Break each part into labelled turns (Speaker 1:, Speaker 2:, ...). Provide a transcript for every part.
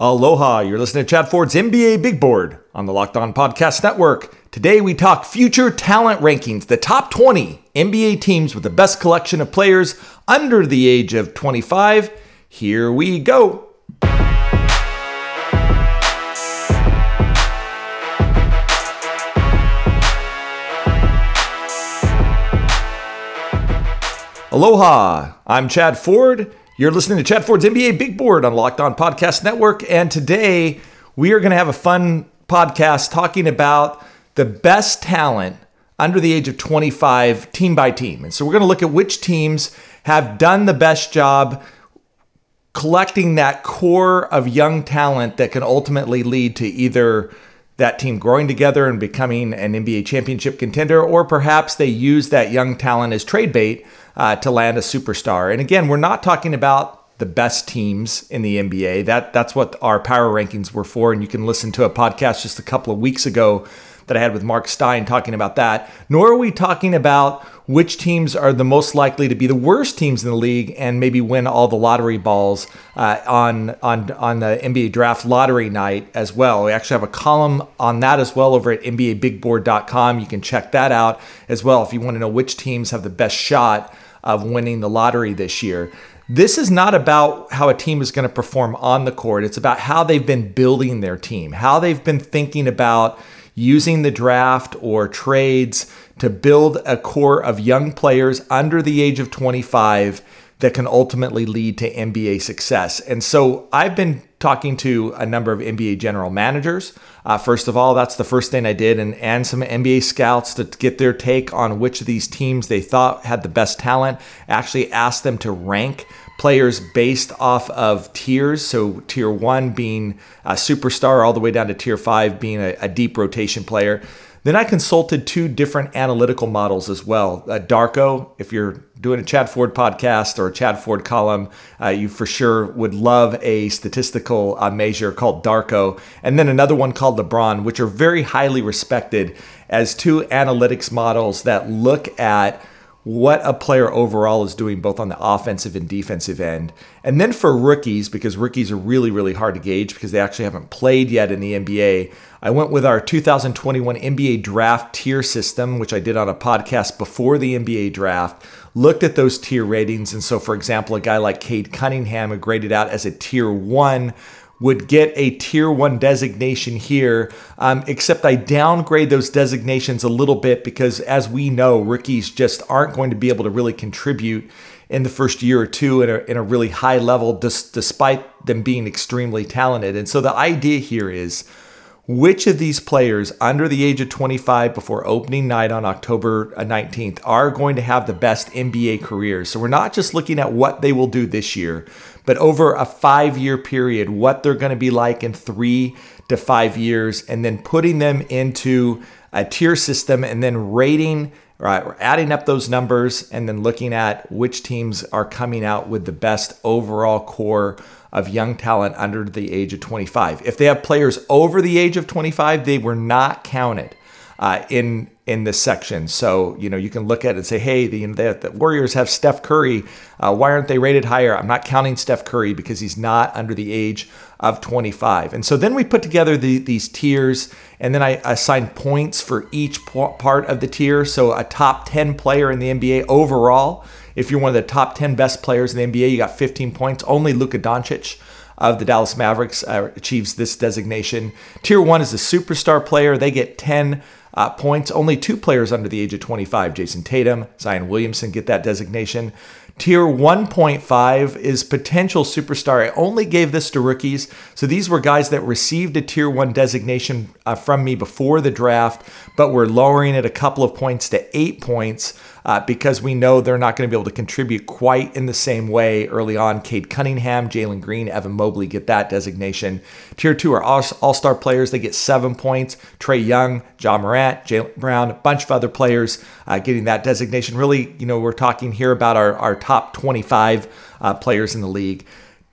Speaker 1: Aloha, you're listening to Chad Ford's NBA Big Board on the Locked On Podcast Network. Today we talk future talent rankings, the top 20 NBA teams with the best collection of players under the age of 25. Here we go. Aloha, I'm Chad Ford. You're listening to Chad Ford's NBA Big Board on Locked On Podcast Network. And today we are going to have a fun podcast talking about the best talent under the age of 25, team by team. And so we're going to look at which teams have done the best job collecting that core of young talent that can ultimately lead to either that team growing together and becoming an NBA championship contender, or perhaps they use that young talent as trade bait uh, to land a superstar. And again, we're not talking about the best teams in the NBA. That that's what our power rankings were for. And you can listen to a podcast just a couple of weeks ago that I had with Mark Stein talking about that. Nor are we talking about which teams are the most likely to be the worst teams in the league and maybe win all the lottery balls uh, on on on the NBA draft lottery night as well. We actually have a column on that as well over at NBABigBoard.com. You can check that out as well if you want to know which teams have the best shot of winning the lottery this year. This is not about how a team is going to perform on the court. It's about how they've been building their team, how they've been thinking about using the draft or trades to build a core of young players under the age of 25 that can ultimately lead to NBA success. And so I've been talking to a number of NBA general managers. Uh, first of all, that's the first thing I did, and, and some NBA scouts to get their take on which of these teams they thought had the best talent. Actually, asked them to rank players based off of tiers. So, tier one being a superstar, all the way down to tier five being a, a deep rotation player. Then I consulted two different analytical models as well. Uh, Darko, if you're doing a Chad Ford podcast or a Chad Ford column, uh, you for sure would love a statistical uh, measure called Darko. And then another one called LeBron, which are very highly respected as two analytics models that look at what a player overall is doing both on the offensive and defensive end. And then for rookies, because rookies are really, really hard to gauge because they actually haven't played yet in the NBA, I went with our 2021 NBA draft tier system, which I did on a podcast before the NBA draft, looked at those tier ratings. And so, for example, a guy like Cade Cunningham, who graded out as a tier one, would get a tier one designation here, um, except I downgrade those designations a little bit because, as we know, rookies just aren't going to be able to really contribute in the first year or two in a, in a really high level, despite them being extremely talented. And so the idea here is which of these players under the age of 25 before opening night on October uh, 19th are going to have the best NBA careers. So we're not just looking at what they will do this year, but over a five year period, what they're going to be like in three to five years, and then putting them into a tier system and then rating. Right, we're adding up those numbers and then looking at which teams are coming out with the best overall core of young talent under the age of 25. If they have players over the age of 25, they were not counted uh, in in this section. So you know you can look at it and say, hey, the, the, the Warriors have Steph Curry. Uh, why aren't they rated higher? I'm not counting Steph Curry because he's not under the age of 25. And so then we put together the, these tiers, and then I assign points for each part of the tier. So a top 10 player in the NBA overall if you're one of the top 10 best players in the NBA, you got 15 points. Only Luka Doncic of the Dallas Mavericks uh, achieves this designation. Tier one is a superstar player. They get 10 uh, points. Only two players under the age of 25, Jayson Tatum, Zion Williamson, get that designation. Tier 1.5 is potential superstar. I only gave this to rookies. So these were guys that received a tier 1 designation uh, from me before the draft, but we're lowering it a couple of points to eight points uh, because we know they're not going to be able to contribute quite in the same way early on. Cade Cunningham, Jalen Green, Evan Mobley get that designation. Tier 2 are all star players. They get seven points. Trae Young, Ja Morant, Jaylen Brown, a bunch of other players uh, getting that designation. Really, you know, we're talking here about our, our top 25 uh, players in the league.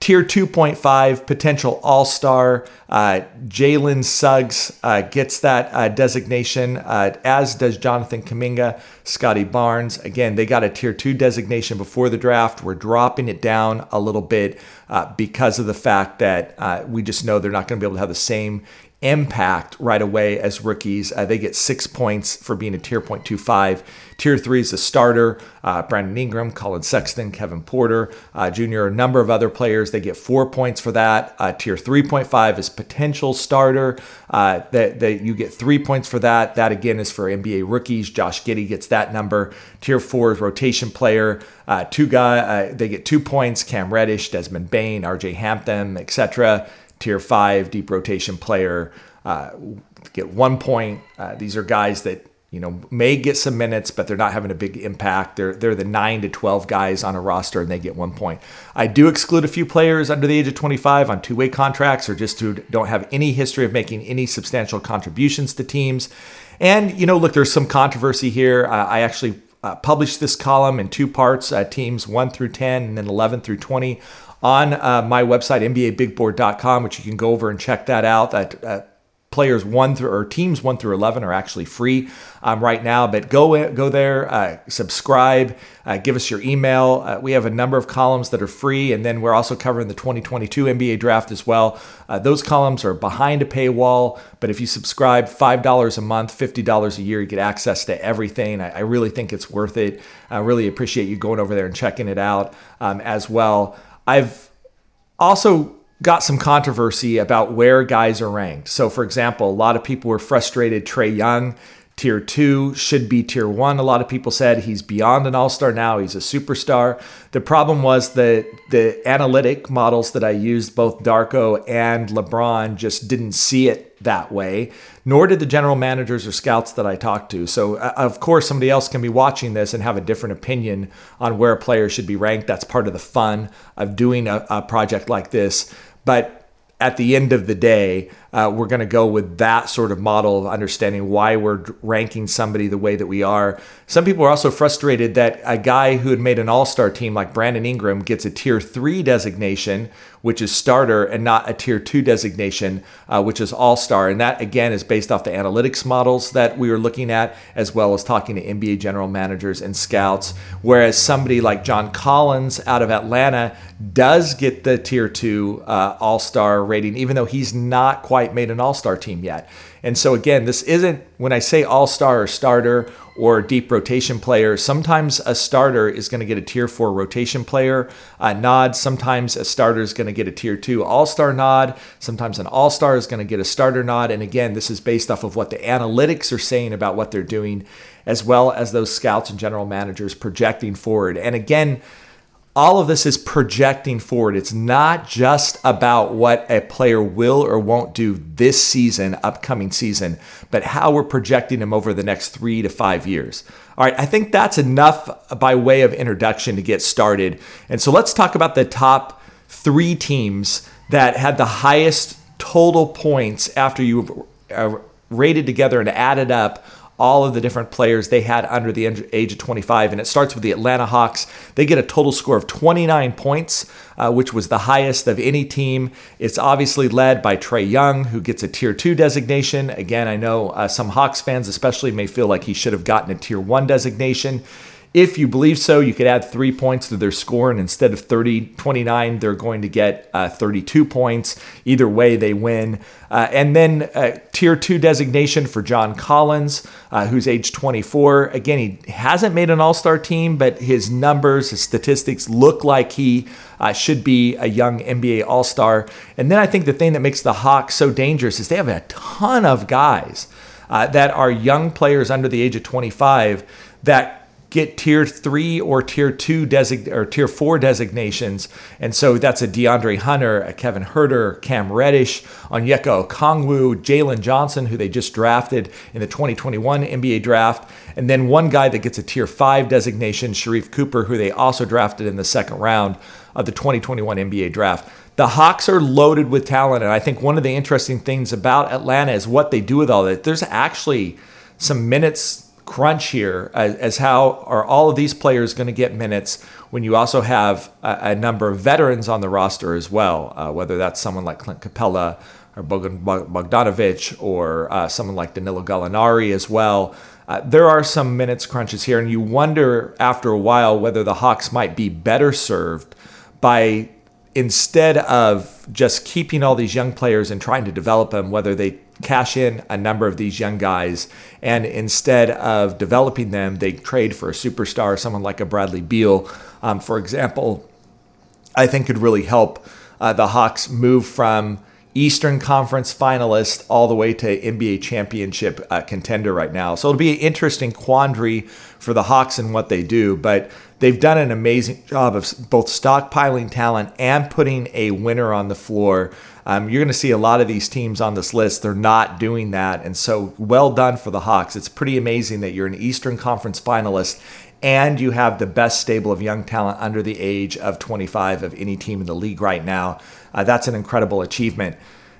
Speaker 1: Tier 2.5 potential All Star. Uh, Jalen Suggs uh, gets that uh, designation, uh, as does Jonathan Kuminga, Scottie Barnes. Again, they got a Tier 2 designation before the draft. We're dropping it down a little bit uh, because of the fact that uh, we just know they're not going to be able to have the same impact right away as rookies. Uh, they get six points for being a tier 0.25. Tier three is a starter. Uh, Brandon Ingram, Collin Sexton, Kevin Porter uh, Jr., a number of other players. They get four points for that. Uh, tier 3.5 is potential starter. Uh, that, that you get three points for that. That again is for NBA rookies. Josh Giddey gets that number. Tier four is rotation player. Uh, two guy, they get two points. Cam Reddish, Desmond Bane, R.J. Hampton, etc tier five deep rotation player uh, get one point. Uh, these are guys that you know may get some minutes, but they're not having a big impact. They're they're the nine to twelve guys on a roster, and they get one point. I do exclude a few players under the age of 25 on two way contracts, or just who don't have any history of making any substantial contributions to teams. And you know, look, there's some controversy here. Uh, I actually uh, published this column in two parts, uh, teams 1 through 10 and then 11 through 20 on uh, my website, NBABigBoard.com, which you can go over and check that out. That uh, players one through or teams one through 11 are actually free um, right now but go go there uh, subscribe uh, give us your email. Uh, we have a number of columns that are free and then we're also covering the 2022 nba draft as well. Uh, those columns are behind a paywall but if you subscribe $5 a month $50 a year you get access to everything. I, I really think it's worth it. I really appreciate you going over there and checking it out um, as well I've also got some controversy about where guys are ranked. So, for example, a lot of people were frustrated Trae Young tier two should be tier one. A lot of people said he's beyond an all star now. He's a superstar. The problem was that the analytic models that I used, both Darko and LeBron, just didn't see it that way, nor did the general managers or scouts that I talked to. So, uh, of course, somebody else can be watching this and have a different opinion on where a player should be ranked. That's part of the fun of doing a, a project like this. But at the end of the day, uh, we're going to go with that sort of model of understanding why we're ranking somebody the way that we are. Some people are also frustrated that a guy who had made an all star team like Brandon Ingram gets a tier three designation, which is starter, and not a tier two designation, uh, which is all star. And that, again, is based off the analytics models that we were looking at, as well as talking to NBA general managers and scouts. Whereas somebody like John Collins out of Atlanta does get the tier two uh, all star rating, even though he's not quite quite made an all star team yet. And so, again, this isn't when I say all star or starter or deep rotation player, sometimes a starter is going to get a tier four rotation player uh, nod. Sometimes a starter is going to get a tier two all star nod. Sometimes an all star is going to get a starter nod. And again, this is based off of what the analytics are saying about what they're doing, as well as those scouts and general managers projecting forward. And again, all of this is projecting forward. It's not just about what a player will or won't do this season, upcoming season, but how we're projecting them over the next three to five years. All right, I think that's enough by way of introduction to get started. And so let's talk about the top three teams that had the highest total points after you've uh, rated together and added up all of the different players they had under the age of 25. And it starts with the Atlanta Hawks. They get a total score of 29 points, uh, which was the highest of any team. It's obviously led by Trae Young, who gets a tier two designation. Again, I know uh, some Hawks fans, especially, may feel like he should have gotten a tier one designation. If you believe so, you could add three points to their score, and instead of 30, 29, they're going to get uh, 32 points. Either way, they win. Uh, and then uh, tier two designation for John Collins, uh, who's age 24. Again, he hasn't made an all star team, but his numbers, his statistics look like he uh, should be a young NBA all star. And then I think the thing that makes the Hawks so dangerous is they have a ton of guys uh, that are young players under the age of 25 that get tier three or tier two or tier four designations. And so that's a DeAndre Hunter, a Kevin Huerter, Cam Reddish, Onyeka Okongwu, Jalen Johnson, who they just drafted in the 2021 NBA draft. And then one guy that gets a tier five designation, Sharife Cooper, who they also drafted in the second round of the 2021 NBA draft. The Hawks are loaded with talent. And I think one of the interesting things about Atlanta is what they do with all that. There's actually some minutes crunch here as, as, how are all of these players going to get minutes when you also have a, a, number of veterans on the roster as well, uh, whether that's someone like Clint Capela or Bogdan Bogdanovic or uh, someone like Danilo Gallinari as well. Uh, there are some minutes crunches here, and you wonder after a while whether the Hawks might be better served by instead of just keeping all these young players and trying to develop them, whether they cash in a number of these young guys and instead of developing them, they trade for a superstar, someone like a Bradley Beal, um, for example, I think could really help uh, the Hawks move from Eastern Conference finalist all the way to NBA championship uh, contender right now. So it'll be an interesting quandary for the Hawks and what they do, but they've done an amazing job of both stockpiling talent and putting a winner on the floor. Um, you're going to see a lot of these teams on this list. They're not doing that. And so well done for the Hawks. It's pretty amazing that you're an Eastern Conference finalist and you have the best stable of young talent under the age of 25 of any team in the league right now. Uh, that's an incredible achievement.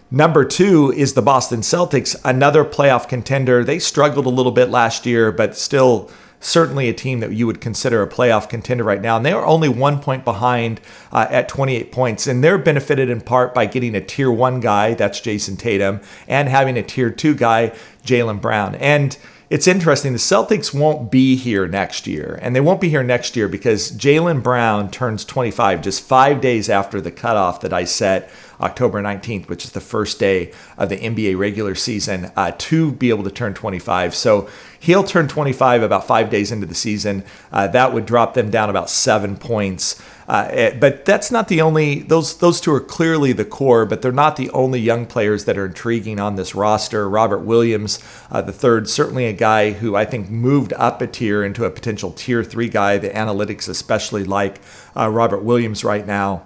Speaker 1: Number two is the Boston Celtics, another playoff contender. They struggled a little bit last year, but still certainly a team that you would consider a playoff contender right now. And they are only one point behind uh, at 28 points. And they're benefited in part by getting a tier one guy, that's Jayson Tatum, and having a tier two guy, Jaylen Brown. And it's interesting. The Celtics won't be here next year, and they won't be here next year because Jaylen Brown turns 25 just five days after the cutoff that I set, October 19th, which is the first day of the NBA regular season, uh, to be able to turn 25. So he'll turn 25 about five days into the season. Uh, that would drop them down about seven points. Uh, eh, but that's not the only those those two are clearly the core, but they're not the only young players that are intriguing on this roster. Robert Williams, uh, the third, certainly a guy who I think moved up a tier into a potential tier three guy. The analytics especially like uh, Robert Williams right now.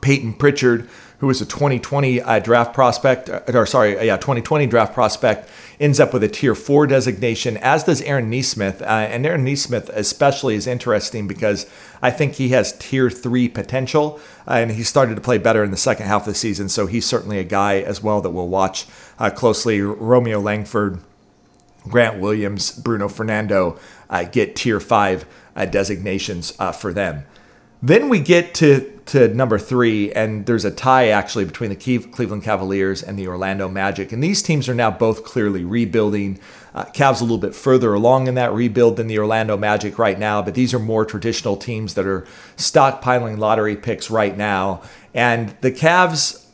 Speaker 1: Peyton Pritchard, who was a 2020 uh, draft prospect, uh, or sorry, uh, yeah, 2020 draft prospect, ends up with a tier four designation, as does Aaron Nesmith. Uh, and Aaron Nesmith, especially, is interesting because I think he has tier three potential, uh, and he started to play better in the second half of the season. So he's certainly a guy as well that we'll watch uh, closely. Romeo Langford, Grant Williams, Bruno Fernando get tier five designations for them. Then we get to to number three, and there's a tie actually between the Cleveland Cavaliers and the Orlando Magic. And these teams are now both clearly rebuilding. Uh, Cavs a little bit further along in that rebuild than the Orlando Magic right now, but these are more traditional teams that are stockpiling lottery picks right now. And the Cavs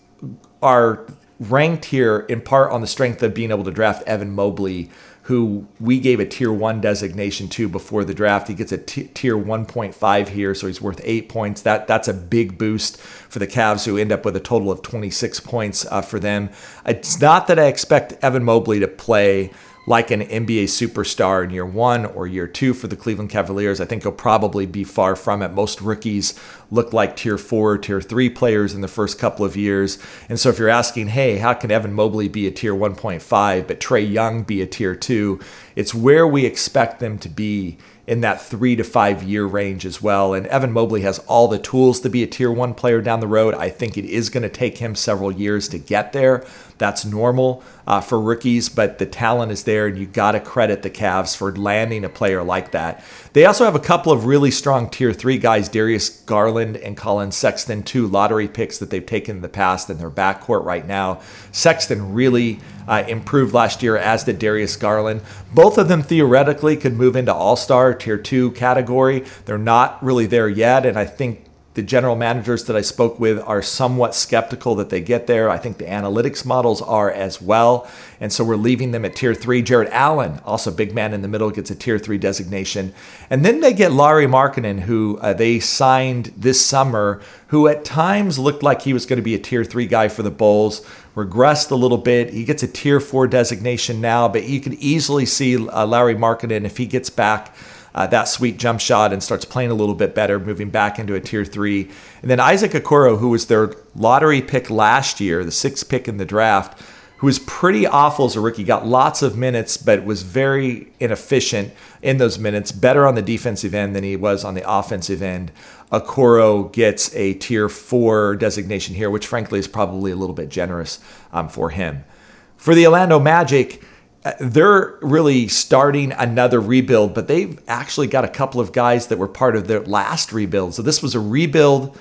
Speaker 1: are ranked here in part on the strength of being able to draft Evan Mobley who we gave a tier one designation to before the draft. He gets a t- tier 1.5 here, so he's worth eight points. That that's a big boost for the Cavs, who end up with a total of 26 points uh, for them. It's not that I expect Evan Mobley to play like an NBA superstar in year one or year two for the Cleveland Cavaliers. I think he'll probably be far from it. Most rookies look like tier four, tier three players in the first couple of years. And so if you're asking, hey, how can Evan Mobley be a tier 1.5, but Trae Young be a tier two? It's where we expect them to be in that three to five year range as well. And Evan Mobley has all the tools to be a tier one player down the road. I think it is going to take him several years to get there. That's normal uh, for rookies, but the talent is there, and you got to credit the Cavs for landing a player like that. They also have a couple of really strong tier three guys, Darius Garland and Collin Sexton, two lottery picks that they've taken in the past in their backcourt right now. Sexton really uh, improved last year, as did Darius Garland. Both of them theoretically could move into all star tier two category. They're not really there yet, and I think the general managers that I spoke with are somewhat skeptical that they get there. I think the analytics models are as well. And so we're leaving them at tier three. Jarrett Allen, also big man in the middle, gets a tier three designation. And then they get Lauri Markkanen, who uh, they signed this summer, who at times looked like he was going to be a tier three guy for the Bulls, regressed a little bit. He gets a tier four designation now, but you can easily see uh, Lauri Markkanen, if he gets back uh, that sweet jump shot and starts playing a little bit better, moving back into a tier three. And then Isaac Okoro, who was their lottery pick last year, the sixth pick in the draft, who was pretty awful as a rookie, got lots of minutes, but was very inefficient in those minutes, better on the defensive end than he was on the offensive end. Okoro gets a tier four designation here, which frankly is probably a little bit generous um, for him. For the Orlando Magic, they're really starting another rebuild, but they've actually got a couple of guys that were part of their last rebuild. So this was a rebuild,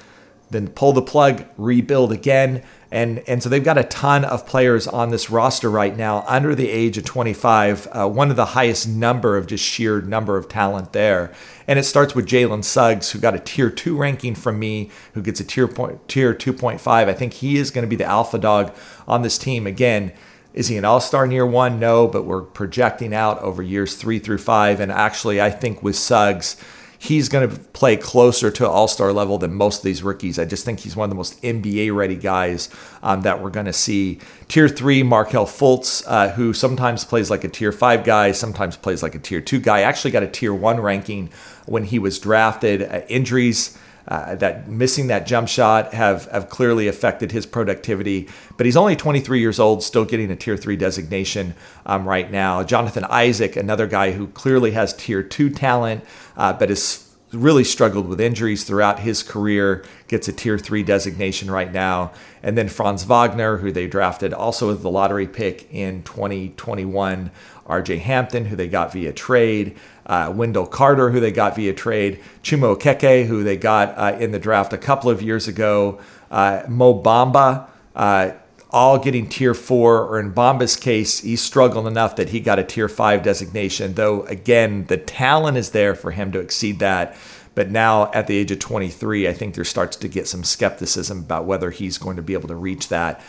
Speaker 1: then pull the plug, rebuild again. And, and so they've got a ton of players on this roster right now under the age of 25, uh, one of the highest number of just sheer number of talent there. And it starts with Jalen Suggs, who got a tier two ranking from me, who gets a tier point tier 2.5. I think he is going to be the alpha dog on this team. Again, is he an all star in year one? No, but we're projecting out over years three through five. And actually, I think with Suggs, he's going to play closer to all star level than most of these rookies. I just think he's one of the most NBA ready guys um, that we're going to see. Tier three, Markelle Fultz, uh, who sometimes plays like a tier five guy, sometimes plays like a tier two guy. Actually, got a tier one ranking when he was drafted. Uh, injuries. Uh, that missing that jump shot have, have clearly affected his productivity. But he's only 23 years old, still getting a tier three designation um, right now. Jonathan Isaac, another guy who clearly has tier two talent, uh, but has really struggled with injuries throughout his career, gets a tier three designation right now. And then Franz Wagner, who they drafted also with the lottery pick in 2021. RJ Hampton, who they got via trade. Uh, Wendell Carter, who they got via trade. Chuma Okeke, who they got uh, in the draft a couple of years ago. Uh, Mo Bamba, uh, all getting tier four, or in Bamba's case, he struggled enough that he got a tier five designation, though, again, the talent is there for him to exceed that. But now at the age of 23, I think there starts to get some skepticism about whether he's going to be able to reach that.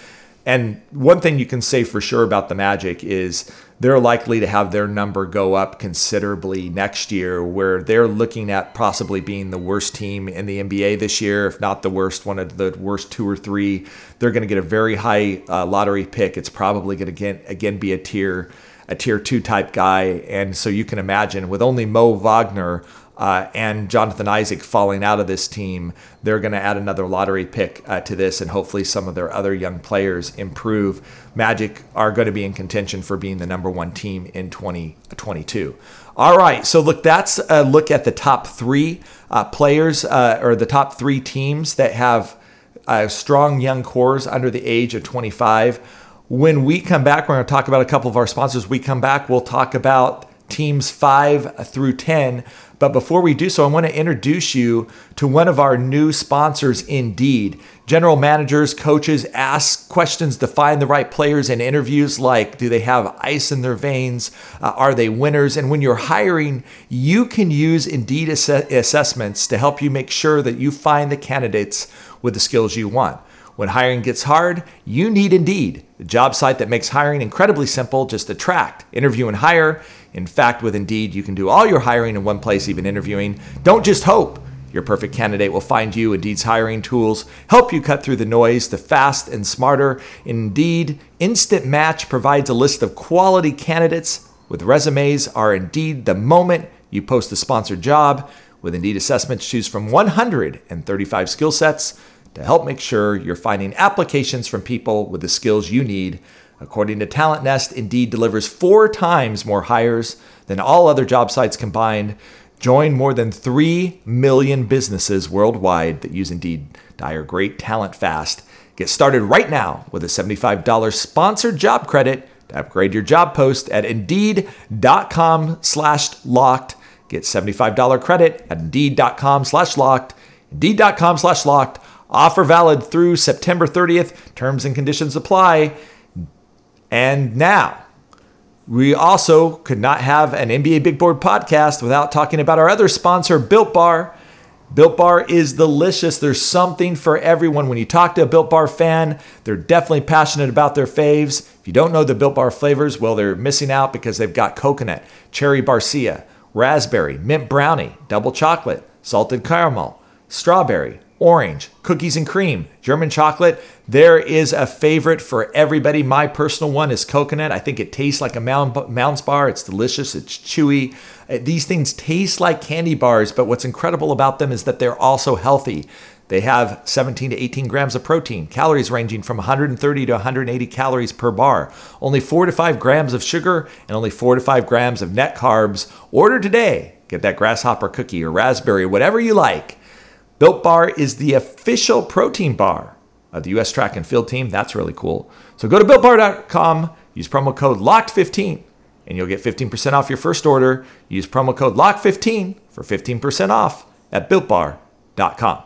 Speaker 1: And one thing you can say for sure about the Magic is they're likely to have their number go up considerably next year, where they're looking at possibly being the worst team in the NBA this year, if not the worst, one of the worst two or three. They're going to get a very high uh, lottery pick. It's probably going to again, again be a tier a tier two type guy, and so you can imagine with only Mo Wagner uh, and Jonathan Isaac falling out of this team, they're going to add another lottery pick uh, to this, and hopefully some of their other young players improve. Magic are going to be in contention for being the number one team in 2022. All right, so look, that's a look at the top three uh, players uh, or the top three teams that have uh, strong young cores under the age of 25. When we come back, we're going to talk about a couple of our sponsors. We come back, we'll talk about teams five through 10 but before we do so, I want to introduce you to one of our new sponsors, Indeed. General managers, coaches ask questions to find the right players in interviews like Do they have ice in their veins? Uh, are they winners? And when you're hiring, you can use Indeed ass- assessments to help you make sure that you find the candidates with the skills you want. When hiring gets hard, you need Indeed, the job site that makes hiring incredibly simple. Just attract, interview, and hire. In fact, with Indeed, you can do all your hiring in one place, even interviewing. Don't just hope. Your perfect candidate will find you. Indeed's hiring tools help you cut through the noise to fast and smarter. Indeed, Instant Match provides a list of quality candidates with resumes are Indeed the moment you post a sponsored job. With Indeed assessments, choose from 135 skill sets to help make sure you're finding applications from people with the skills you need. According to Talent Nest, Indeed delivers four times more hires than all other job sites combined. Join more than 3 million businesses worldwide that use Indeed to hire great talent fast. Get started right now with a $75 sponsored job credit to upgrade your job post at indeed.com slash locked. Get $75 credit at indeed.com slash locked. Indeed.com slash locked Offer valid through September 30th. Terms and conditions apply. And now, we also could not have an NBA Big Board podcast without talking about our other sponsor, Built Bar. Built Bar is delicious. There's something for everyone. When you talk to a Built Bar fan, they're definitely passionate about their faves. If you don't know the Built Bar flavors, well, they're missing out because they've got coconut, cherry barcia, raspberry, mint brownie, double chocolate, salted caramel, strawberry, orange, cookies and cream, German chocolate. There is a favorite for everybody. My personal one is coconut. I think it tastes like a Mounds bar. It's delicious, it's chewy. Uh, these things taste like candy bars, but what's incredible about them is that they're also healthy. They have 17 to 18 grams of protein, calories ranging from 130 to 180 calories per bar, only 4 to 5 grams of sugar, and only 4 to 5 grams of net carbs. Order today. Get that grasshopper cookie or raspberry, whatever you like Built Bar is the official protein bar of the U.S. track and field team. That's really cool. So go to builtbar.com, use promo code LOCKED15 and you'll get 15% off your first order. Use promo code LOCK15 for 15% off at builtbar.com.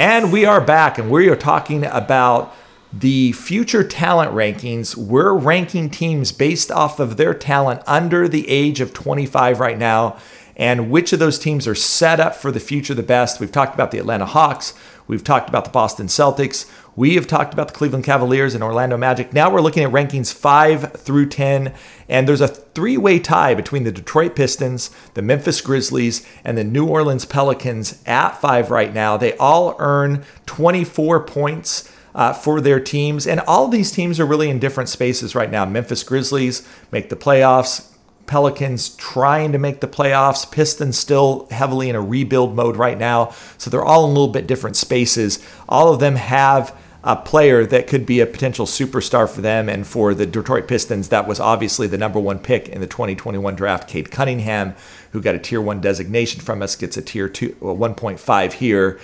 Speaker 1: And we are back, and we are talking about the future talent rankings. We're ranking teams based off of their talent under the age of 25 right now, and which of those teams are set up for the future the best. We've talked about the Atlanta Hawks, we've talked about the Boston Celtics, we have talked about the Cleveland Cavaliers and Orlando Magic. Now we're looking at rankings 5 through 10, and there's a three way tie between the Detroit Pistons, the Memphis Grizzlies, and the New Orleans Pelicans at 5 right now. They all earn 24 points. Uh, for their teams. And all these teams are really in different spaces right now. Memphis Grizzlies make the playoffs. Pelicans trying to make the playoffs. Pistons still heavily in a rebuild mode right now. So they're all in a little bit different spaces. All of them have a player that could be a potential superstar for them and for the Detroit Pistons. That was obviously the number one pick in the 2021 draft, Cade Cunningham, who got a tier one designation from us, gets a tier two, 1.5 here.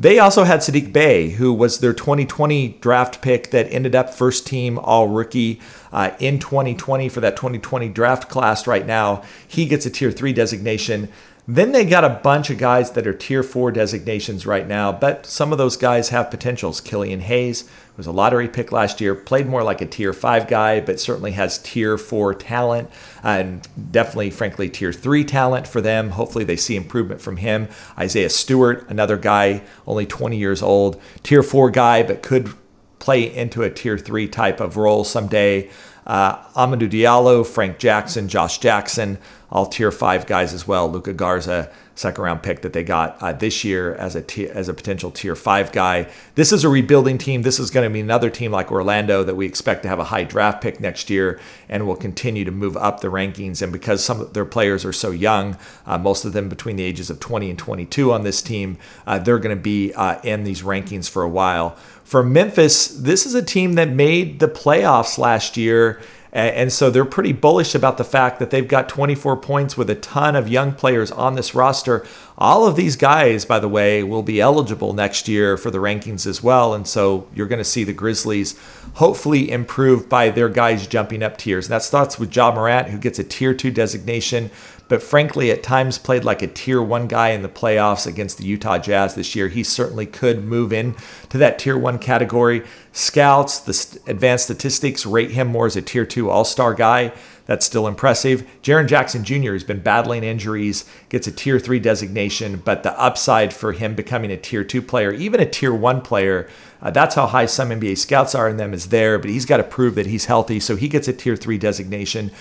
Speaker 1: They also had Saddiq Bey, who was their 2020 draft pick that ended up first team all rookie uh, in 2020 for that 2020 draft class right now. He gets a tier three designation. Then they got a bunch of guys that are tier four designations right now, but some of those guys have potentials. Killian Hayes was a lottery pick last year, played more like a tier five guy, but certainly has tier four talent and definitely, frankly, tier three talent for them. Hopefully, they see improvement from him. Isaiah Stewart, another guy, only 20 years old, tier four guy, but could play into a tier three type of role someday. Uh, Hamidou Diallo, Frank Jackson, Josh Jackson, all tier five guys as well. Luka Garza, second round pick that they got uh, this year as a t- as a potential tier five guy. This is a rebuilding team. This is going to be another team like Orlando that we expect to have a high draft pick next year and will continue to move up the rankings. And because some of their players are so young, uh, most of them between the ages of 20 and 22 on this team, uh, they're going to be uh, in these rankings for a while. For Memphis, this is a team that made the playoffs last year and so they're pretty bullish about the fact that they've got 24 points with a ton of young players on this roster. All of these guys, by the way, will be eligible next year for the rankings as well. And so you're going to see the Grizzlies hopefully improve by their guys jumping up tiers. And that starts with Ja Morant, who gets a tier two designation but frankly, at times played like a tier one guy in the playoffs against the Utah Jazz this year. He certainly could move in to that tier one category. Scouts, the advanced statistics rate him more as a tier two all star guy. That's still impressive. Jaren Jackson Jr. has been battling injuries, gets a tier three designation, but the upside for him becoming a tier two player, even a tier one player, uh, that's how high some NBA scouts are in them is there, but he's got to prove that he's healthy. So he gets a tier three designation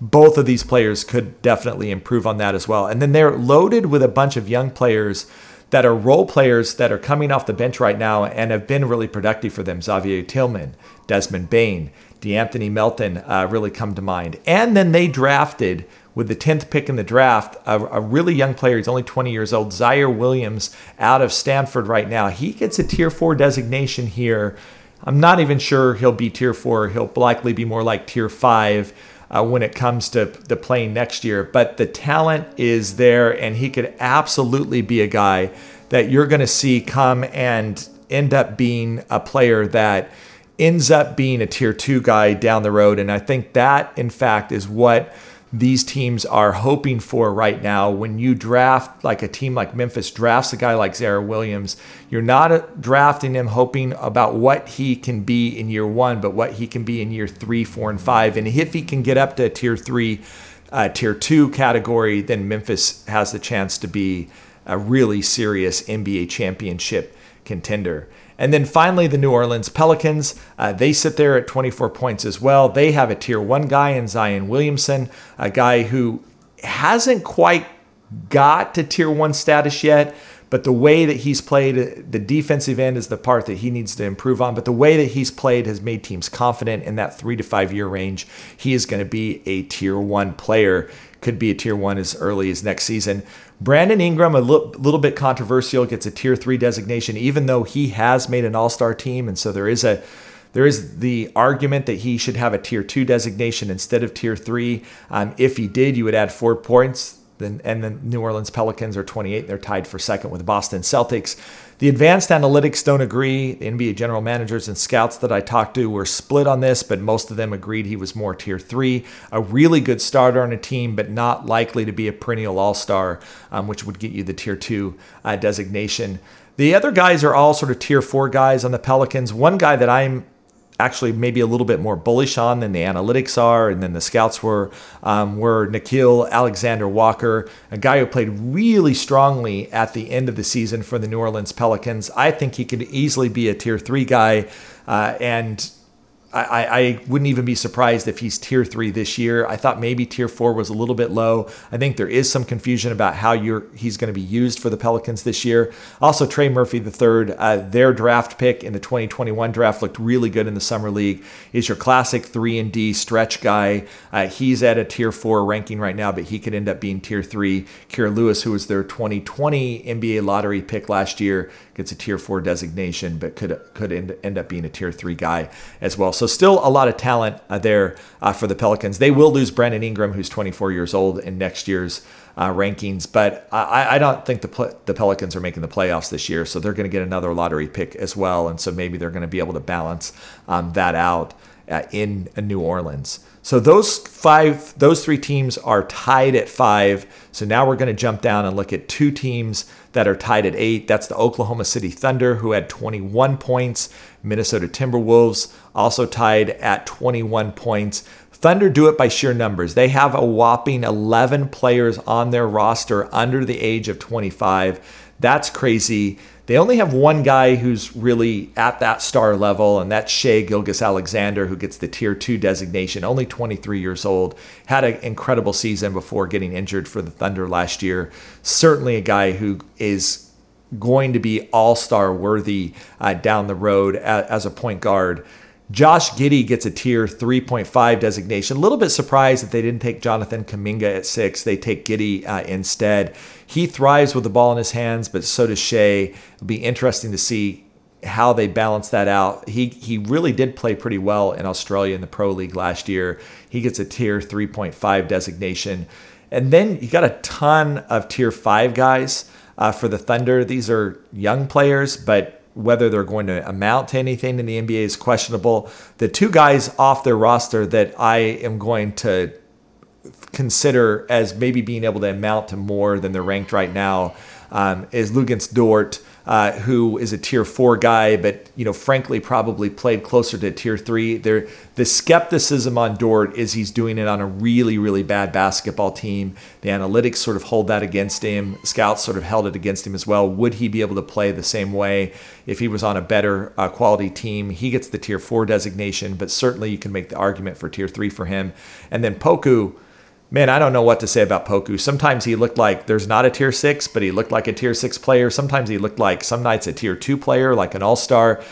Speaker 1: both of these players could definitely improve on that as well. And then they're loaded with a bunch of young players that are role players that are coming off the bench right now and have been really productive for them. Xavier Tillman, Desmond Bane, DeAnthony Melton uh, really come to mind. And then they drafted with the 10th pick in the draft, a, a, really young player. He's only 20 years old, Ziaire Williams out of Stanford right now. He gets a tier four designation here. I'm not even sure he'll be tier four. He'll likely be more like tier five uh, when it comes to the playing next year. But the talent is there, and he could absolutely be a guy that you're going to see come and end up being a player that ends up being a tier two guy down the road. And I think that, in fact, is what these teams are hoping for right now. When you draft like a team like Memphis drafts a guy like Ziaire Williams, you're not drafting him hoping about what he can be in year one, but what he can be in year three, four, and five. And if he can get up to tier three, uh, tier two category, then Memphis has the chance to be a really serious NBA championship contender. And then finally, the New Orleans Pelicans. Uh, they sit there at 24 points as well. They have a tier one guy in Zion Williamson, a guy who hasn't quite got to tier one status yet. But the way that he's played, the defensive end is the part that he needs to improve on. But the way that he's played has made teams confident in that three to five year range. He is going to be a tier one player, could be a tier one as early as next season. Brandon Ingram, a little, little bit controversial, gets a tier three designation, even though he has made an all star team. And so there is a There is the argument that he should have a tier two designation instead of tier three. Um, if he did, you would add four points. Then, and the New Orleans Pelicans are 28. They're tied for second with the Boston Celtics. The advanced analytics don't agree. The NBA general managers and scouts that I talked to were split on this, but most of them agreed he was more tier three, a really good starter on a team, but not likely to be a perennial all star, um, which would get you the tier two uh, designation. The other guys are all sort of tier four guys on the Pelicans. One guy that I'm actually maybe a little bit more bullish on than the analytics are and then the scouts were um, were Nickeil Alexander Walker, a guy who played really strongly at the end of the season for the New Orleans Pelicans. I think he could easily be a tier three guy, uh, and I, I, wouldn't even be surprised if he's tier three this year. I thought maybe tier four was a little bit low. I think there is some confusion about how he's going to be used for the Pelicans this year. Also, Trey Murphy III, uh, their draft pick in the 2021 draft looked really good in the summer league. Is your classic three and D stretch guy. Uh, he's at a tier four ranking right now, but he could end up being tier three. Kira Lewis, who was their 2020 NBA lottery pick last year, gets a tier four designation, but could could end, end up being a tier three guy as well. So still a lot of talent uh, there uh, for the Pelicans. They will lose Brandon Ingram, who's 24 years old, in next year's uh, rankings, but I, I, don't think the the Pelicans are making the playoffs this year, so they're going to get another lottery pick as well, and so maybe they're going to be able to balance um, that out uh, in New Orleans. So those five, those three teams are tied at five. So now we're going to jump down and look at two teams that are tied at eight. That's the Oklahoma City Thunder, who had 21 points. Minnesota Timberwolves also tied at 21 points. Thunder do it by sheer numbers. They have a whopping 11 players on their roster under the age of 25. That's crazy. They only have one guy who's really at that star level, and that's Shai Gilgeous-Alexander, who gets the tier two designation, only 23 years old. Had an incredible season before getting injured for the Thunder last year. Certainly a guy who is going to be all star worthy uh, down the road as, a point guard. Josh Giddey gets a tier 3.5 designation. A little bit surprised that they didn't take Jonathan Kuminga at six. They take Giddey uh, instead. He thrives with the ball in his hands, but so does Shai. It'll be interesting to see how they balance that out. He he really did play pretty well in Australia in the Pro League last year. He gets a tier 3.5 designation. And then you got a ton of tier 5 guys uh, for the Thunder. These are young players, but whether they're going to amount to anything in the NBA is questionable. The two guys off their roster that I am going to consider as maybe being able to amount to more than they're ranked right now um, is Luguentz Dort uh, who is a tier four guy, but you know, frankly, probably played closer to tier three. There, the skepticism on Dort is he's doing it on a really, really bad basketball team. The analytics sort of hold that against him. Scouts sort of held it against him as well. Would he be able to play the same way if he was on a better uh, quality team? He gets the tier four designation, but certainly you can make the argument for tier three for him. And then Poku man, I don't know what to say about Poku. Sometimes he looked like there's not a tier six, but he looked like a tier six player. Sometimes he looked like some nights a tier two player, like an all star.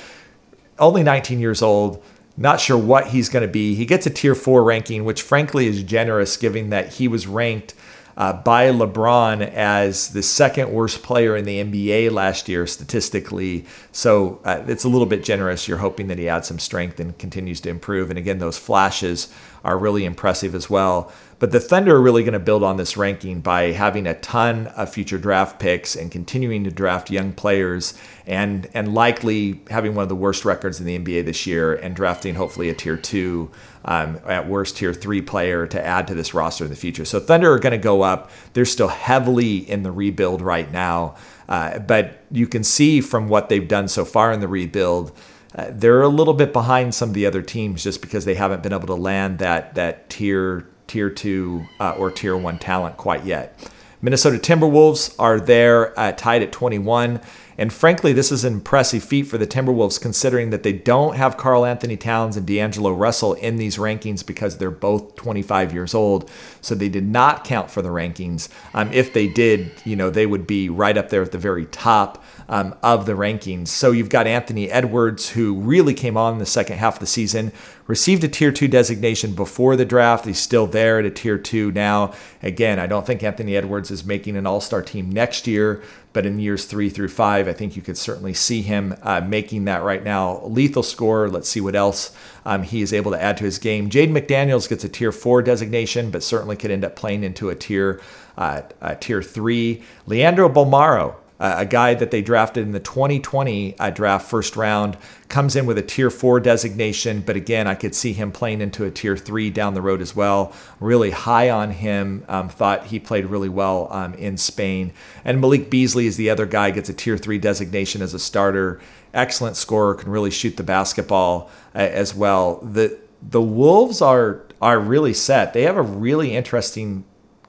Speaker 1: Only 19 years old. Not sure what he's going to be. He gets a tier four ranking, which frankly is generous given that he was ranked uh, by LeBron as the second worst player in the NBA last year statistically. So uh, it's a little bit generous. You're hoping that he adds some strength and continues to improve. And again, those flashes are really impressive as well. But the Thunder are really going to build on this ranking by having a ton of future draft picks and continuing to draft young players and and likely having one of the worst records in the NBA this year and drafting hopefully a tier two um, at worst tier three player to add to this roster in the future. So Thunder are going to go up. They're still heavily in the rebuild right now, uh, but you can see from what they've done so far in the rebuild. Uh, they're a little bit behind some of the other teams just because they haven't been able to land that that tier tier two uh, or tier one talent quite yet. Minnesota Timberwolves are there uh, tied at 21. And frankly, this is an impressive feat for the Timberwolves considering that they don't have Karl-Anthony Towns and D'Angelo Russell in these rankings because they're both 25 years old. So they did not count for the rankings. Um, if they did, you know, they would be right up there at the very top um, of the rankings. So you've got Anthony Edwards, who really came on in the second half of the season, received a tier two designation before the draft. He's still there at a tier two now. Again, I don't think Anthony Edwards is making an all star team next year, but in years three through five, I think you could certainly see him uh, making that right now. Lethal scorer. Let's see what else um, he is able to add to his game. Jaden McDaniels gets a tier four designation, but certainly could end up playing into a tier uh, tier three. Leandro Bolmaro uh, a guy that they drafted in the 2020 uh, draft first round, comes in with a tier four designation. But again, I could see him playing into a tier three down the road as well. Really high on him. Um, thought he played really well um, in Spain. And Malik Beasley is the other guy, gets a tier three designation as a starter. Excellent scorer, can really shoot the basketball uh, as well. The the Wolves are are really set. They have a really interesting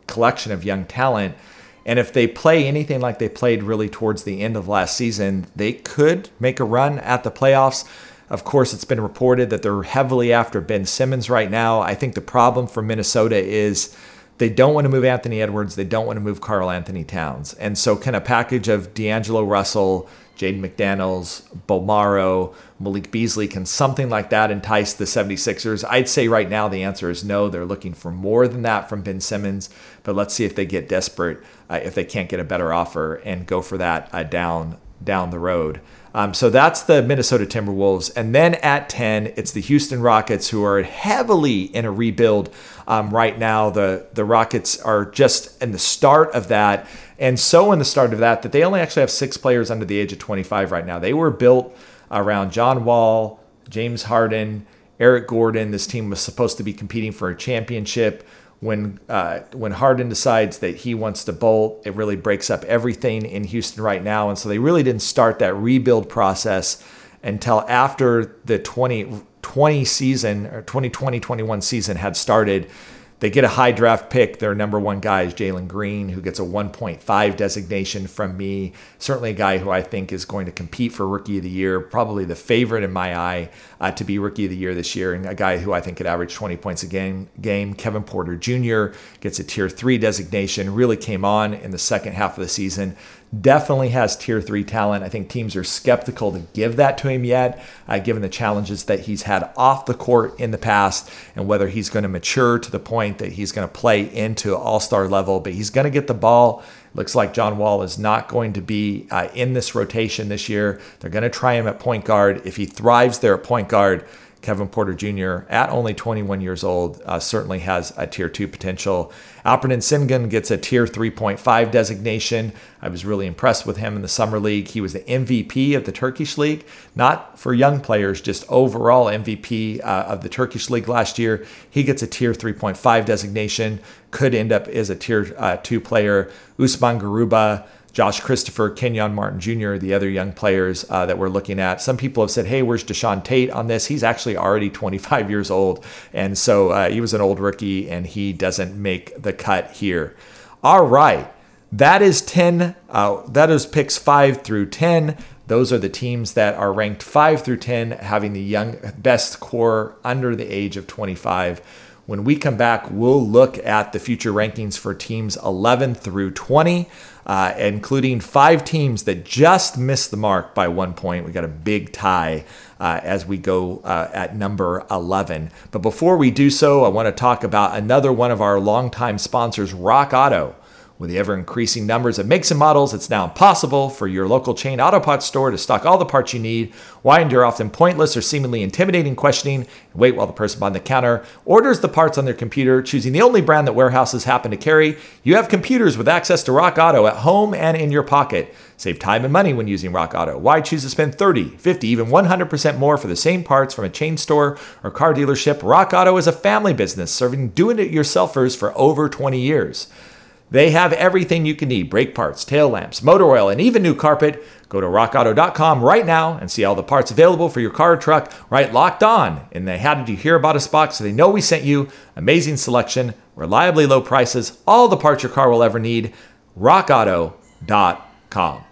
Speaker 1: collection of young talent and if they play anything like they played really towards the end of last season, they could make a run at the playoffs. Of course, it's been reported that they're heavily after Ben Simmons right now. I think the problem for Minnesota is they don't want to move Anthony Edwards. They don't want to move Karl-Anthony Towns. And so, can a package of D'Angelo Russell, Jaden McDaniels, Bolmaro, Malik Beasley, can something like that entice the 76ers? I'd say right now the answer is no. They're looking for more than that from Ben Simmons, but let's see if they get desperate, uh, if they can't get a better offer and go for that uh, down down the road. Um, so that's the Minnesota Timberwolves. And then at 10, it's the Houston Rockets, who are heavily in a rebuild um, right now. The, the Rockets are just in the start of that. And so in the start of that, that they only actually have six players under the age of 25 right now. They were built around John Wall, James Harden, Eric Gordon. This team was supposed to be competing for a championship when uh, when Harden decides that he wants to bolt, it really breaks up everything in Houston right now. And so they really didn't start that rebuild process until after the 2020 season or 2020 21 season had started. They get a high draft pick. Their number one guy is Jalen Green, who gets a 1.5 designation from me. Certainly a guy who I think is going to compete for Rookie of the Year, probably the favorite in my eye uh, to be Rookie of the Year this year, and a guy who I think could average 20 points a game. game. Kevin Porter Jr. gets a Tier 3 designation, really came on in the second half of the season definitely has tier three talent. I think teams are skeptical to give that to him yet, uh, given the challenges that he's had off the court in the past and whether he's going to mature to the point that he's going to play into all star level. But he's going to get the ball. Looks like John Wall is not going to be uh, in this rotation this year. They're going to try him at point guard. If he thrives there at point guard, Kevin Porter Jr., at only 21 years old, uh, certainly has a tier two potential. Alperen Sengun gets a tier 3.5 designation. I was really impressed with him in the Summer League. He was the MVP of the Turkish League, not for young players, just overall MVP uh, of the Turkish League last year. He gets a tier 3.5 designation, could end up as a tier uh, two player. Usman Garuba Josh Christopher, Kenyon Martin Jr., the other young players uh, that we're looking at. Some people have said, hey, where's Jae'Sean Tate on this? He's actually already 25 years old. And so uh, he was an old rookie and he doesn't make the cut here. All right. That is 10. Uh, that is picks 5 through 10. Those are the teams that are ranked 5 through 10, having the young best core under the age of 25. When we come back, we'll look at the future rankings for teams 11 through 20, uh, including five teams that just missed the mark by one point. We got a big tie uh, as we go uh, at number 11. But before we do so, I want to talk about another one of our longtime sponsors, Rock Auto. With the ever increasing numbers of makes and models, it's now impossible for your local chain auto parts store to stock all the parts you need. Why endure often pointless or seemingly intimidating questioning and wait while the person behind the counter orders the parts on their computer, choosing the only brand that warehouses happen to carry? You have computers with access to Rock Auto at home and in your pocket. Save time and money when using Rock Auto. Why choose to spend 30, 50, even 100% more for the same parts from a chain store or car dealership? Rock Auto is a family business serving doing it yourselfers for over 20 years. They have everything you can need brake parts, tail lamps, motor oil, and even new carpet. Go to rockauto.com right now and see all the parts available for your car or truck right locked on. And they how did you hear about us box so they know we sent you. Amazing selection, reliably low prices, all the parts your car will ever need. rockauto.com.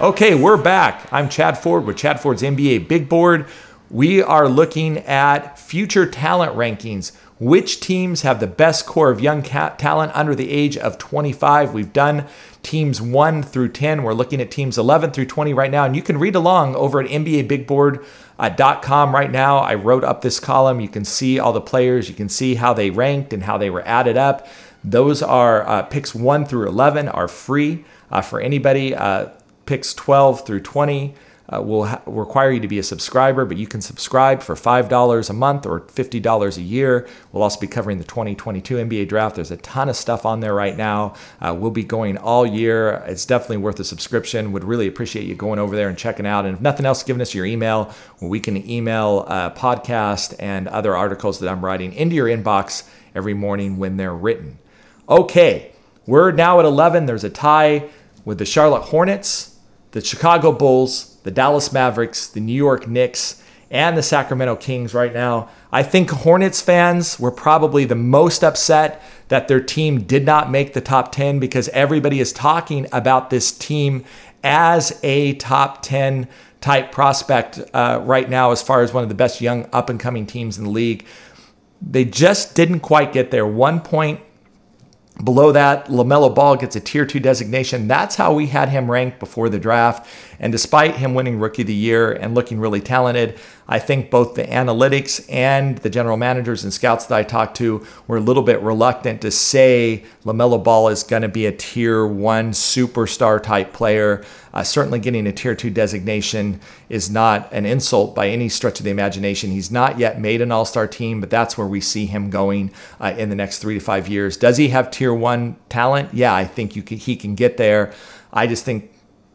Speaker 1: Okay, we're back. I'm Chad Ford with Chad Ford's NBA Big Board. We are looking at future talent rankings. which teams have the best core of young talent under the age of 25. We've done teams 1 through 10. We're looking at teams 11 through 20 right now. And you can read along over at NBABigBoard.com right now. I wrote up this column. You can see all the players, you can see how they ranked and how they were added up. Those are uh, picks 1 through 11 are free uh, for anybody. Uh, picks 12 through 20 uh, will ha- require you to be a subscriber, but you can subscribe for $5 a month or $50 a year. We'll also be covering the 2022 NBA draft. There's a ton of stuff on there right now. Uh, we'll be going all year. It's definitely worth a subscription. Would really appreciate you going over there and checking out. And if nothing else, giving us your email we can email uh, podcast and other articles that I'm writing into your inbox every morning when they're written. Okay, we're now at 11. There's a tie with the Charlotte Hornets, the Chicago Bulls, the Dallas Mavericks, the New York Knicks, and the Sacramento Kings right now. I think Hornets fans were probably the most upset that their team did not make the top 10 because everybody is talking about this team as a top 10 type prospect uh, right now, as far as one of the best young up and coming teams in the league. They just didn't quite get there. One point Below that, LaMelo Ball gets a tier two designation. That's how we had him ranked before the draft. And despite him winning Rookie of the Year and looking really talented, I think both the analytics and the general managers and scouts that I talked to were a little bit reluctant to say LaMelo Ball is going to be a tier one superstar type player. Uh, certainly, getting a tier two designation is not an insult by any stretch of the imagination. He's not yet made an all star team, but that's where we see him going uh, in the next three to five years. Does he have tier one talent? Yeah, I think can, he can get there. I just think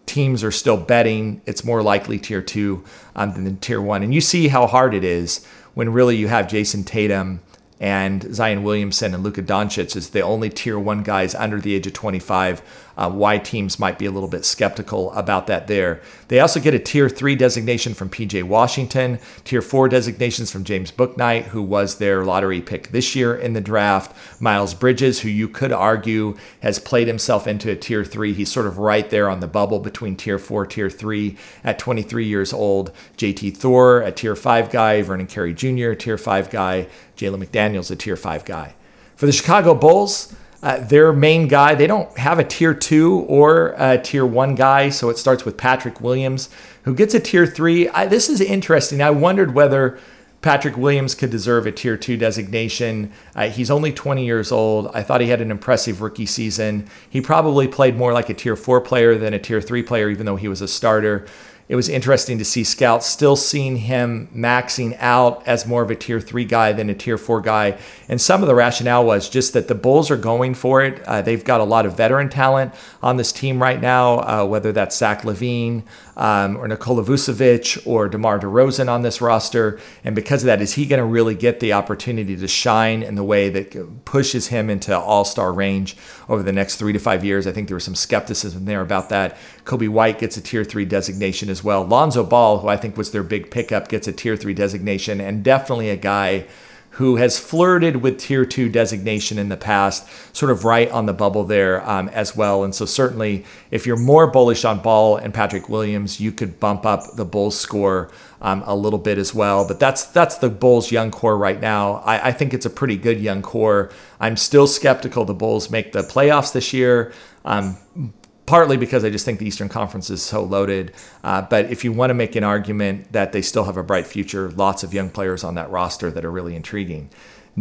Speaker 1: teams are still betting it's more likely tier two um, than tier one. And you see how hard it is when really you have Jayson Tatum and Zion Williamson and Luka Doncic as the only tier one guys under the age of 25 uh, why teams might be a little bit skeptical about that there. They also get a tier three designation from PJ Washington, tier four designations from James Bouknight, who was their lottery pick this year in the draft, Miles Bridges, who you could argue has played himself into a tier three. He's sort of right there on the bubble between tier four, tier three at 23 years old. JT Thor, a tier five guy, Vernon Carey Jr., tier five guy, Jalen McDaniels, a tier five guy. For the Chicago Bulls, uh, their main guy, they don't have a tier two or a tier one guy. So it starts with Patrick Williams, who gets a tier three. I, this is interesting. I wondered whether Patrick Williams could deserve a tier two designation. Uh, he's only 20 years old. I thought he had an impressive rookie season. He probably played more like a tier four player than a tier three player, even though he was a starter it was interesting to see scouts still seeing him maxing out as more of a tier three guy than a tier four guy. And some of the rationale was just that the Bulls are going for it. Uh, they've got a lot of veteran talent on this team right now, uh, whether that's Zach LaVine um, or Nikola Vucevic or DeMar DeRozan on this roster. And because of that, is he going to really get the opportunity to shine in the way that pushes him into all star range over the next three to five years? I think there was some skepticism there about that. Coby White gets a tier three designation as well. Lonzo Ball, who I think was their big pickup, gets a tier three designation, and definitely a guy who has flirted with tier two designation in the past, sort of right on the bubble there um, as well. And so, certainly, if you're more bullish on Ball and Patrick Williams, you could bump up the Bulls score um, a little bit as well. But that's that's the Bulls' young core right now. I, I think it's a pretty good young core. I'm still skeptical the Bulls make the playoffs this year. Um, partly because I just think the Eastern Conference is so loaded. Uh, but if you want to make an argument that they still have a bright future, lots of young players on that roster that are really intriguing.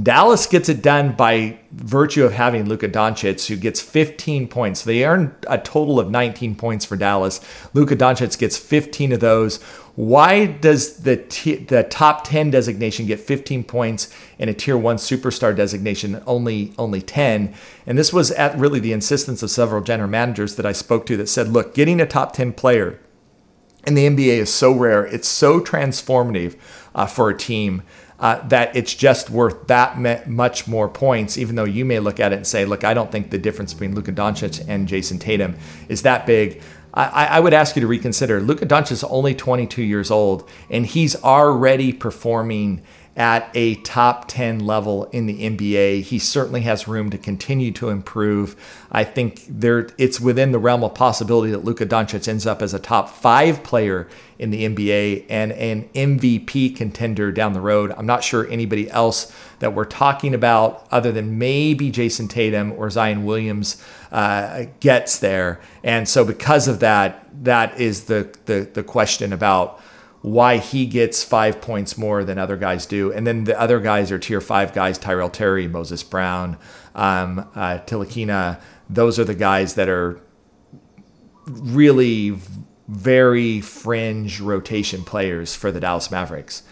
Speaker 1: Dallas gets it done by virtue of having Luka Doncic, who gets 15 points. They earn a total of 19 points for Dallas. Luka Doncic gets 15 of those. Why does the t- the top 10 designation get 15 points and a tier 1 superstar designation only only 10? And this was at really the insistence of several general managers that I spoke to that said, "Look, getting a top 10 player in the NBA is so rare. It's so transformative uh, for a team uh, that it's just worth that much more points, even though you may look at it and say, look, I don't think the difference between Luka Doncic and Jayson Tatum is that big. I, I would ask you to reconsider. Luka Doncic is only 22 years old, and he's already performing at a top 10 level in the NBA. He certainly has room to continue to improve. I think there it's within the realm of possibility that Luka Doncic ends up as a top 5 player in the NBA and an MVP contender down the road. I'm not sure anybody else that we're talking about other than maybe Jayson Tatum or Zion Williams uh, gets there. And so because of that, that is the the, the question about why he gets five points more than other guys do. And then the other guys are tier five guys Tyrell Terry, Moses Brown, um, uh, Ntilikina. Those are the guys that are really very fringe rotation players for the Dallas Mavericks.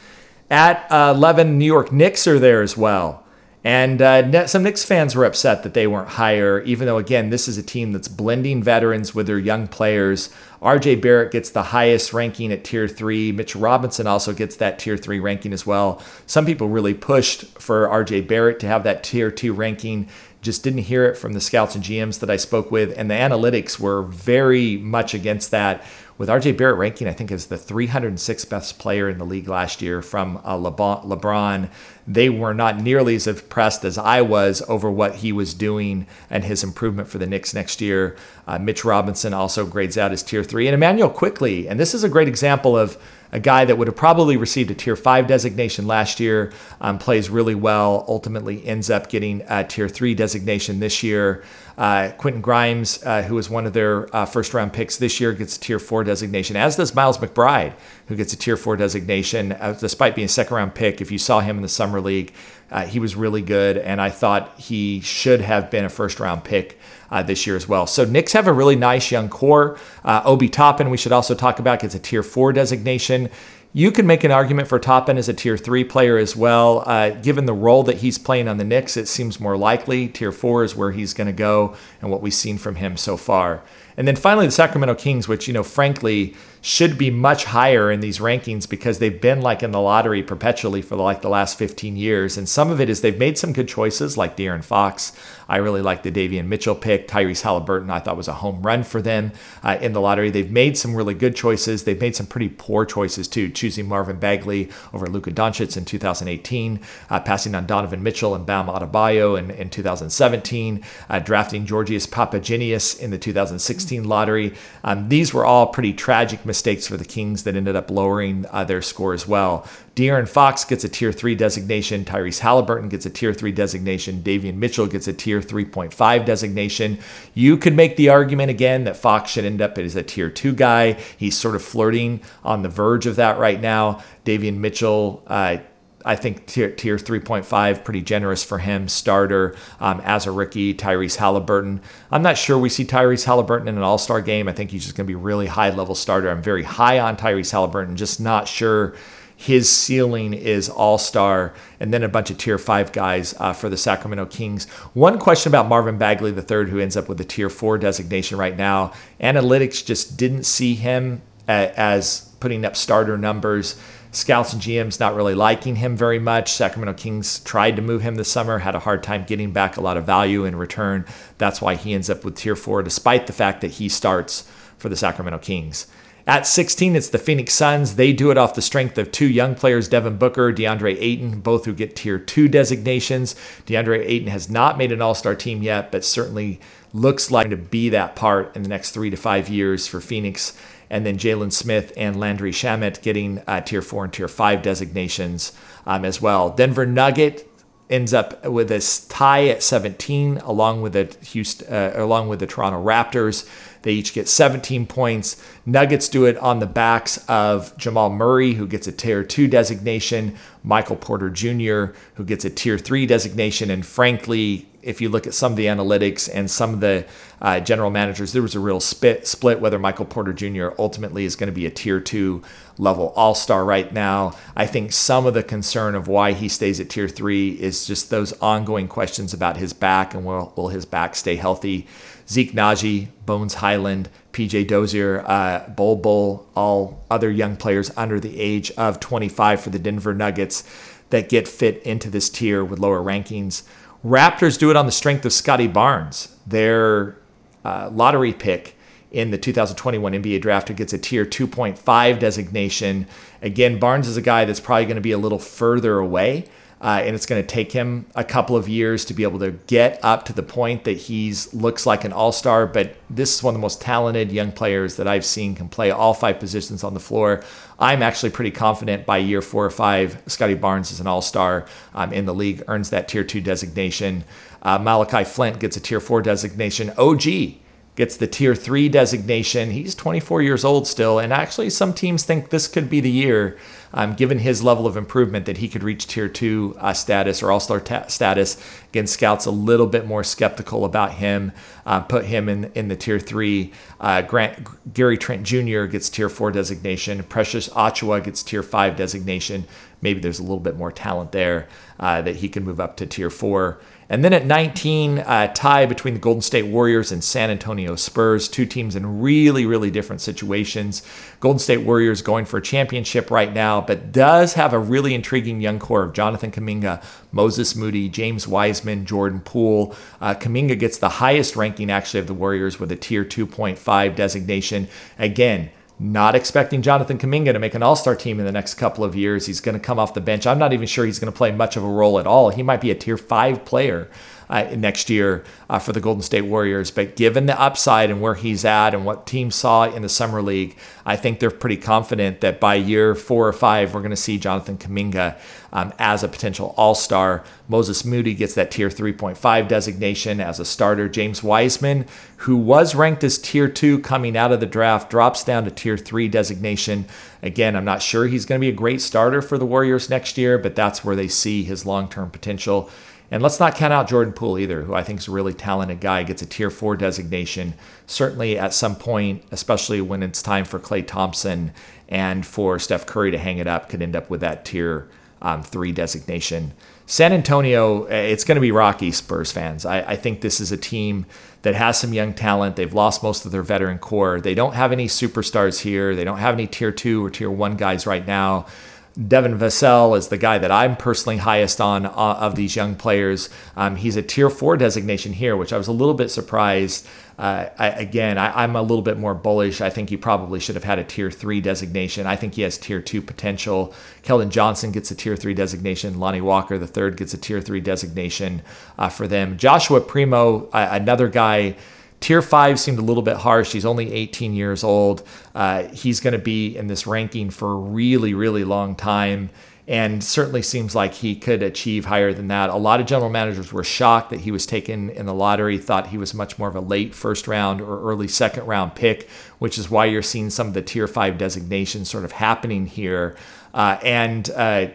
Speaker 1: At uh, 11, New York Knicks are there as well. And uh, some Knicks fans were upset that they weren't higher, even though, again, this is a team that's blending veterans with their young players. RJ Barrett gets the highest ranking at tier three. Mitch Robinson also gets that tier three ranking as well. Some people really pushed for RJ Barrett to have that tier two ranking. Just didn't hear it from the scouts and GMs that I spoke with. And the analytics were very much against that with RJ Barrett ranking, I think, as the 306th best player in the league last year from uh, LeBron. They were not nearly as impressed as I was over what he was doing and his improvement for the Knicks next year. Uh, Mitch Robinson also grades out as tier three. And Immanuel Quickley, and this is a great example of a guy that would have probably received a tier five designation last year, um, plays really well, ultimately ends up getting a tier three designation this year. Uh, Quentin Grimes, uh, who was one of their uh, first round picks this year, gets a tier four designation, as does Miles McBride, who gets a tier four designation, uh, despite being a second round pick. If you saw him in the Summer League, uh, he was really good, and I thought he should have been a first round pick uh, this year as well. So Knicks have a really nice young core. Uh, Obi Toppin, we should also talk about, gets a tier four designation. You can make an argument for Toppin as a tier three player as well. Uh, given the role that he's playing on the Knicks, it seems more likely. Tier four is where he's going to go and what we've seen from him so far. And then finally, the Sacramento Kings, which, you know, frankly, should be much higher in these rankings because they've been like in the lottery perpetually for like the last 15 years. And some of it is they've made some good choices like De'Aaron Fox. I really like the Davion Mitchell pick. Tyrese Halliburton, I thought was a home run for them uh, in the lottery. They've made some really good choices. They've made some pretty poor choices too, choosing Marvin Bagley over Luka Doncic in 2018, uh, passing on Donovan Mitchell and Bam Adebayo in, in 2017, uh, drafting Georgios Papagiannis in the 2016 lottery. Um, these were all pretty tragic mistakes for the Kings that ended up lowering uh, their score as well. De'Aaron Fox gets a tier three designation. Tyrese Halliburton gets a tier three designation. Davion Mitchell gets a tier 3.5 designation. You could make the argument again that Fox should end up as a tier two guy. He's sort of flirting on the verge of that right now. Davion Mitchell, uh, I think tier, tier 3.5, pretty generous for him. Starter um, as a rookie, Tyrese Halliburton. I'm not sure we see Tyrese Halliburton in an all star game. I think he's just going to be really high level starter. I'm very high on Tyrese Halliburton, just not sure his ceiling is all star, and then a bunch of tier five guys uh, for the Sacramento Kings. One question about Marvin Bagley III, who ends up with a tier four designation right now. Analytics just didn't see him as putting up starter numbers. Scouts and GMs not really liking him very much. Sacramento Kings tried to move him this summer, had a hard time getting back a lot of value in return. That's why he ends up with tier four, despite the fact that he starts for the Sacramento Kings. At 16, it's the Phoenix Suns. They do it off the strength of two young players, Devin Booker, DeAndre Ayton, both who get tier two designations. DeAndre Ayton has not made an all star team yet, but certainly looks like to be that part in the next three to five years for Phoenix. And then Jalen Smith and Landry Shamet getting uh, tier four and tier five designations um, as well. Denver Nugget ends up with a tie at 17, along with the Houston, uh, along with the Toronto Raptors. They each get 17 points. Nuggets do it on the backs of Jamal Murray, who gets a tier two designation, Michael Porter Jr., who gets a tier three designation. And frankly, if you look at some of the analytics and some of the uh, general managers, there was a real split, split whether Michael Porter Jr. ultimately is going to be a tier two level all star right now. I think some of the concern of why he stays at tier three is just those ongoing questions about his back and will, will his back stay healthy. Zeke Nnaji, Bones Hyland, PJ Dozier, uh, Bol Bol, all other young players under the age of 25 for the Denver Nuggets that get fit into this tier with lower rankings. Raptors do it on the strength of Scottie Barnes, their uh, lottery pick in the 2021 NBA draft who gets a tier 2.5 designation. Again, Barnes is a guy that's probably going to be a little further away. Uh, and it's going to take him a couple of years to be able to get up to the point that he's looks like an all-star. But this is one of the most talented young players that I've seen can play all five positions on the floor. I'm actually pretty confident by year four or five, Scottie Barnes is an all-star um, in the league, earns that tier two designation. Uh, Malachi Flynn gets a tier four designation. OG gets the tier three designation. He's 24 years old still, and actually, some teams think this could be the year, um, given his level of improvement, that he could reach tier two uh, status or all star ta- status. Again, scouts a little bit more skeptical about him, uh, put him in, in the tier three. Uh, Grant Gary Trent Jr. gets tier four designation. Precious Achiuwa gets tier five designation. Maybe there's a little bit more talent there uh, that he can move up to tier four. And then at 19, uh, tie between the Golden State Warriors and San Antonio Spurs, two teams in really, really different situations. Golden State Warriors going for a championship right now, but does have a really intriguing young core of Jonathan Kuminga, Moses Moody, James Wiseman, Jordan Poole. Uh, Kuminga gets the highest ranking actually of the Warriors with a tier 2.5 designation. Again, not expecting Jonathan Kuminga to make an all star team in the next couple of years. He's going to come off the bench. I'm not even sure he's going to play much of a role at all. He might be a tier five player uh, next year uh, for the Golden State Warriors. But given the upside and where he's at and what teams saw in the Summer League, I think they're pretty confident that by year four or five, we're going to see Jonathan Kuminga um, as a potential all star. Moses Moody gets that tier 3.5 designation as a starter. James Wiseman, who was ranked as tier two coming out of the draft, drops down to tier three designation. Again, I'm not sure he's going to be a great starter for the Warriors next year, but that's where they see his long term potential. And let's not count out Jordan Poole either, who I think is a really talented guy, gets a tier four designation. Certainly at some point, especially when it's time for Klay Thompson and for Steph Curry to hang it up, could end up with that tier um, three designation. San Antonio, eh, it's going to be rocky, Spurs fans. I, I think this is a team that has some young talent. They've lost most of their veteran core. They don't have any superstars here. They don't have any tier two or tier one guys right now. Devin Vassell is the guy that I'm personally highest on uh, of these young players. Um, he's a tier four designation here, which I was a little bit surprised. Uh, I, again, I, am a little bit more bullish. I think he probably should have had a tier three designation. I think he has tier two potential. Keldon Johnson gets a tier three designation. Lonnie Walker, the third, gets a tier three designation uh, for them. Joshua Primo, another guy Tier five seemed a little bit harsh. He's only 18 years old. Uh, he's going to be in this ranking for a really, really long time and certainly seems like he could achieve higher than that. A lot of general managers were shocked that he was taken in the lottery, thought he was much more of a late first round or early second round pick, which is why you're seeing some of the tier five designations sort of happening here. Uh, and uh,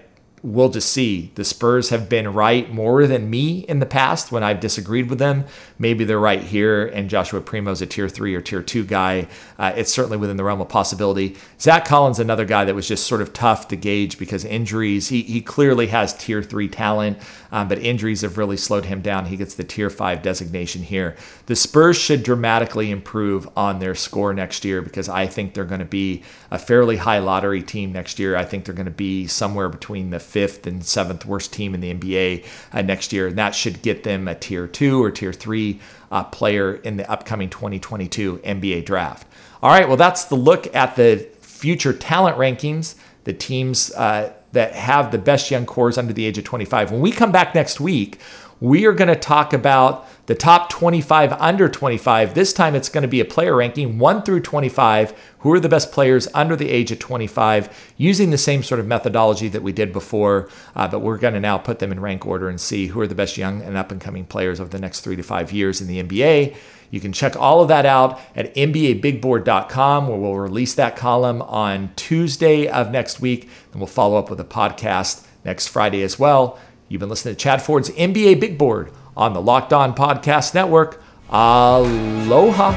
Speaker 1: we'll just see. The Spurs have been right more than me in the past when I've disagreed with them. Maybe they're right here, and Joshua Primo's a tier three or tier two guy. Uh, it's certainly within the realm of possibility. Zach Collins, another guy that was just sort of tough to gauge because injuries. He, he clearly has tier three talent, um, but injuries have really slowed him down. He gets the tier five designation here. The Spurs should dramatically improve on their score next year because I think they're going to be a fairly high lottery team next year. I think they're going to be somewhere between the fifth and seventh worst team in the NBA uh, next year. And that should get them a tier two or tier three uh, player in the upcoming 2022 NBA draft. All right, well, that's the look at the future talent rankings, the teams uh, that have the best young cores under the age of 25. When we come back next week, we are going to talk about the top 25 under 25. This time it's going to be a player ranking 1 through 25. Who are the best players under the age of 25 using the same sort of methodology that we did before, uh, but we're going to now put them in rank order and see who are the best young and up and coming players over the next three to five years in the NBA. You can check all of that out at NBABigBoard.com, where we'll release that column on Tuesday of next week, and we'll follow up with a podcast next Friday as well. You've been listening to Chad Ford's NBA Big Board on the Locked On Podcast Network. Aloha.